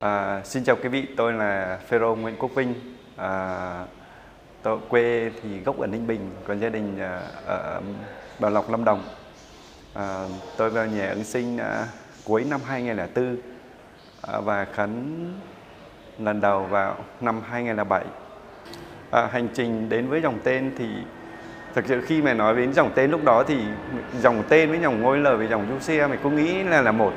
À, xin chào quý vị, tôi là Phêrô Nguyễn Quốc Vinh. À, tôi quê thì gốc ở Ninh Bình, còn gia đình à, ở Bảo Lộc, Lâm Đồng. À, tôi vào nhà ứng sinh à, cuối năm 2004 à, và khấn lần đầu vào năm 2007. À, hành trình đến với dòng tên thì thực sự khi mà nói đến dòng tên lúc đó thì dòng tên với dòng ngôi lời về dòng du xe mình cũng nghĩ là là một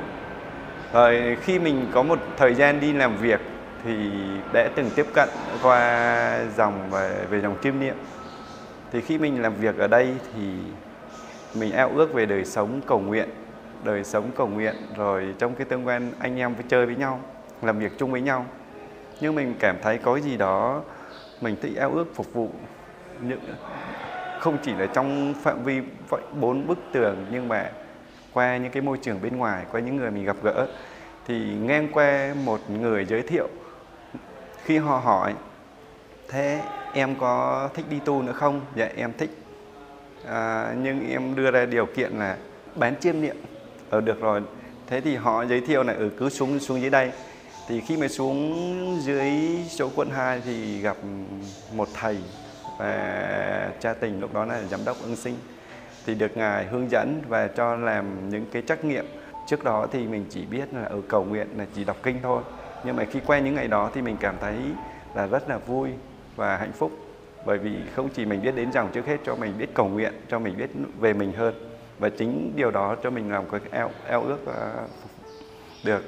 rồi khi mình có một thời gian đi làm việc thì đã từng tiếp cận qua dòng về về dòng chiêm niệm thì khi mình làm việc ở đây thì mình ao ước về đời sống cầu nguyện, đời sống cầu nguyện rồi trong cái tương quan anh em với chơi với nhau, làm việc chung với nhau. Nhưng mình cảm thấy có gì đó mình tự ao ước phục vụ những, không chỉ là trong phạm vi bốn bức tường nhưng mà qua những cái môi trường bên ngoài qua những người mình gặp gỡ thì ngang qua một người giới thiệu khi họ hỏi thế em có thích đi tu nữa không? Dạ em thích. À, nhưng em đưa ra điều kiện là bán chiêm niệm. Ở được rồi. Thế thì họ giới thiệu là ở cứ xuống xuống dưới đây. Thì khi mà xuống dưới chỗ quận 2 thì gặp một thầy và cha tình lúc đó là giám đốc ưng sinh thì được ngài hướng dẫn và cho làm những cái trắc nghiệm. Trước đó thì mình chỉ biết là ở cầu nguyện là chỉ đọc kinh thôi. Nhưng mà khi quen những ngày đó thì mình cảm thấy là rất là vui và hạnh phúc. Bởi vì không chỉ mình biết đến dòng trước hết cho mình biết cầu nguyện cho mình biết về mình hơn. Và chính điều đó cho mình làm cái eo, eo ước uh, được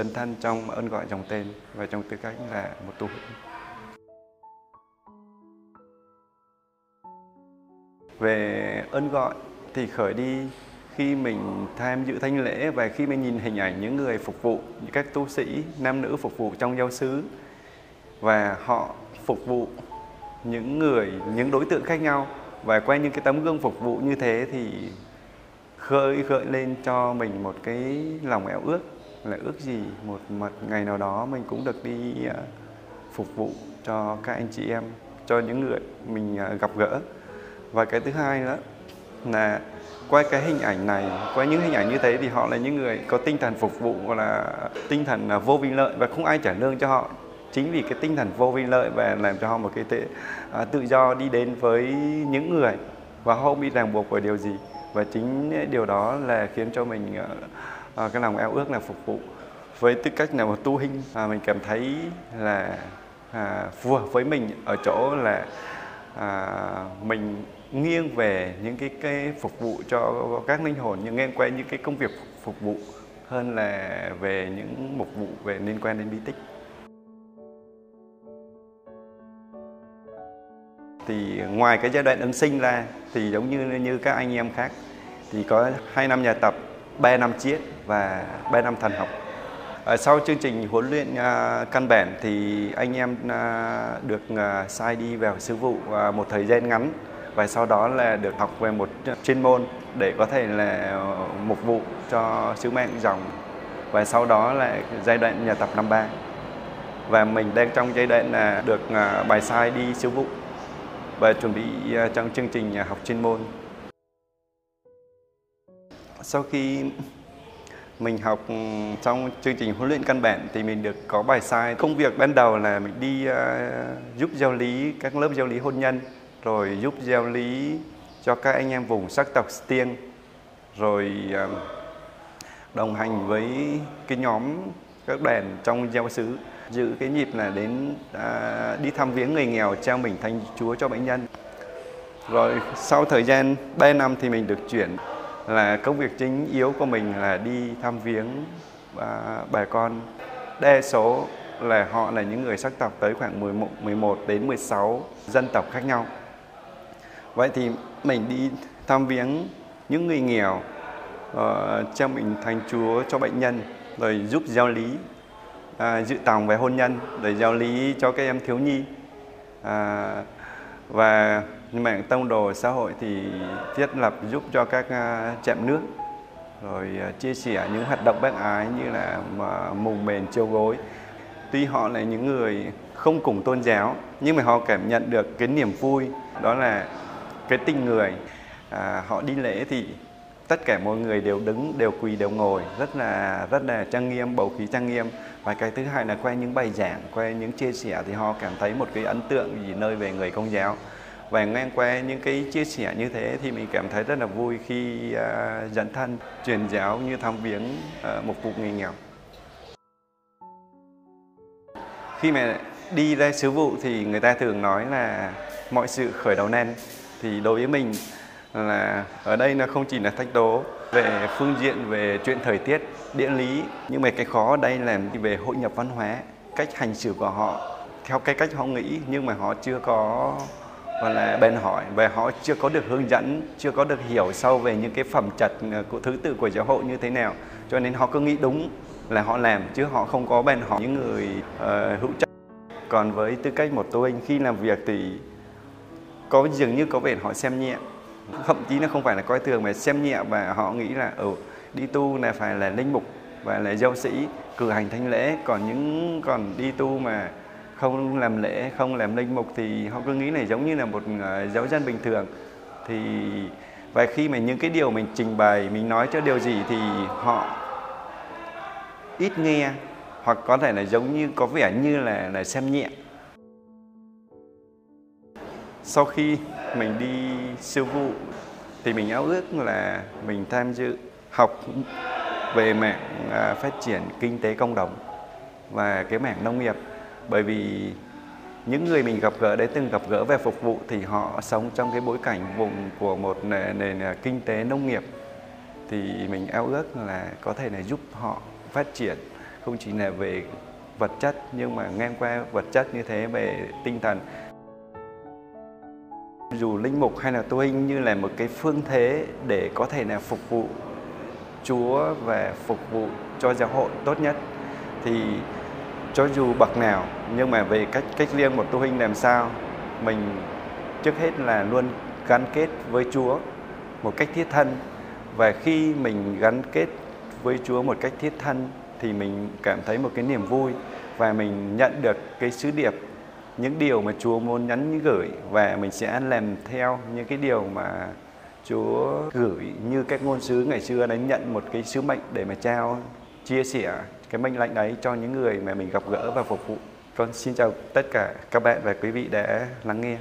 uh, thân trong ơn gọi dòng tên và trong tư cách là một tu về ơn gọi thì khởi đi khi mình tham dự thanh lễ và khi mình nhìn hình ảnh những người phục vụ những các tu sĩ, nam nữ phục vụ trong giáo xứ. Và họ phục vụ những người, những đối tượng khác nhau. Và qua những cái tấm gương phục vụ như thế thì khơi gợi lên cho mình một cái lòng eo ước là ước gì một mặt ngày nào đó mình cũng được đi à, phục vụ cho các anh chị em, cho những người mình à, gặp gỡ và cái thứ hai nữa là qua cái hình ảnh này qua những hình ảnh như thế thì họ là những người có tinh thần phục vụ gọi là tinh thần à, vô vi lợi và không ai trả lương cho họ. Chính vì cái tinh thần vô vi lợi và làm cho họ một cái tự, à, tự do đi đến với những người và họ không bị ràng buộc bởi điều gì. Và chính điều đó là khiến cho mình à, à, cái lòng eo ước là phục vụ. Với tư cách là một tu hình à, mình cảm thấy là à, phù hợp với mình ở chỗ là à, mình nghiêng về những cái, cái phục vụ cho các linh hồn nhưng nghiêng quen những cái công việc phục vụ hơn là về những mục vụ về liên quan đến bí tích. Thì ngoài cái giai đoạn âm sinh ra thì giống như như các anh em khác thì có 2 năm nhà tập 3 năm chiết và 3 năm thần học. Ở sau chương trình huấn luyện uh, căn bản thì anh em uh, được uh, sai đi vào sư vụ uh, một thời gian ngắn và sau đó là được học về một chuyên môn để có thể là mục vụ cho sứ mạng dòng. Và sau đó là giai đoạn nhà tập năm ba. Và mình đang trong giai đoạn là được à, bài sai đi sứ vụ và chuẩn bị à, trong chương trình học chuyên môn. Sau khi mình học ừ, trong chương trình huấn luyện căn bản thì mình được có bài sai. Công việc ban đầu là mình đi uh, giúp giáo lý các lớp giáo lý hôn nhân rồi giúp gieo lý cho các anh em vùng sắc tộc tiên rồi à, đồng hành với cái nhóm các đèn trong giáo xứ. Giữ cái nhịp là đến à, đi thăm viếng người nghèo trao mình thành chúa cho bệnh nhân. Rồi sau thời gian 3 năm thì mình được chuyển là công việc chính yếu của mình là đi thăm viếng à, bà con. Đa số là họ là những người sắc tộc tới khoảng 11, 11 đến 16 dân tộc khác nhau vậy thì mình đi thăm viếng những người nghèo ờ, uh, cho mình thành chúa cho bệnh nhân rồi giúp giáo lý uh, dự tòng về hôn nhân để giáo lý cho các em thiếu nhi. Uh, và mạng tông đồ xã hội thì thiết lập giúp cho các uh, trạm nước rồi uh, chia sẻ những hoạt động bác ái như là uh, mùng mền chiêu gối. Tuy họ là những người không cùng tôn giáo nhưng mà họ cảm nhận được cái niềm vui đó là cái tình người à, họ đi lễ thì tất cả mọi người đều đứng đều quỳ đều ngồi. Rất là rất là trang nghiêm bầu khí trang nghiêm. Và cái thứ hai là qua những bài giảng qua những chia sẻ thì họ cảm thấy một cái ấn tượng gì nơi về người công giáo. Và ngang qua những cái chia sẻ như thế thì mình cảm thấy rất là vui khi uh, dẫn thân truyền giáo như thăm viếng uh, một vụ người nghèo. Khi mà đi ra sứ vụ thì người ta thường nói là mọi sự khởi đầu nên thì đối với mình là ở đây nó không chỉ là thách đố về phương diện về chuyện thời tiết địa lý nhưng mà cái khó ở đây là về hội nhập văn hóa cách hành xử của họ theo cái cách họ nghĩ nhưng mà họ chưa có và là bền hỏi và họ chưa có được hướng dẫn chưa có được hiểu sâu về những cái phẩm chất ờ, của thứ tự của giáo hội như thế nào. Cho nên họ cứ nghĩ đúng là họ làm chứ họ không có bền hỏi những người uh, hữu trách. Còn với tư cách một tôi anh khi làm việc thì có dường như có vẻ họ xem nhẹ. Thậm chí là không phải là coi thường mà xem nhẹ và họ nghĩ là ở ừ, đi tu là phải là linh mục và là giáo sĩ cử hành thánh lễ. Còn những còn đi tu mà không làm lễ không làm linh mục thì họ cứ nghĩ này giống như là một ờ, giáo dân bình thường. Thì và khi mà những cái điều mình trình bày mình nói cho điều gì thì họ ít nghe hoặc có thể là giống như có vẻ như là là xem nhẹ sau khi mình đi siêu vụ thì mình ao ước là mình tham dự học về mảng à, phát triển kinh tế cộng đồng và cái mảng nông nghiệp. Bởi vì những người mình gặp gỡ đấy từng gặp gỡ về phục vụ thì họ sống trong cái bối cảnh vùng của một nền, nền kinh tế nông nghiệp. Thì mình ao ước là có thể là giúp họ phát triển không chỉ là về vật chất nhưng mà ngang qua vật chất như thế về tinh thần dù linh mục hay là tu hình như là một cái phương thế để có thể là phục vụ Chúa và phục vụ cho giáo hội tốt nhất, thì cho dù bậc nào, nhưng mà về cách cách riêng một tu hình làm sao, mình trước hết là luôn gắn kết với Chúa một cách thiết thân. Và khi mình gắn kết với Chúa một cách thiết thân, thì mình cảm thấy một cái niềm vui và mình nhận được cái sứ điệp những điều mà Chúa muốn nhắn gửi và mình sẽ làm theo những cái điều mà Chúa gửi như các ngôn sứ ngày xưa đã nhận một cái sứ mệnh để mà trao, chia sẻ cái mệnh lệnh đấy cho những người mà mình gặp gỡ và phục vụ. Con xin chào tất cả các bạn và quý vị đã lắng nghe.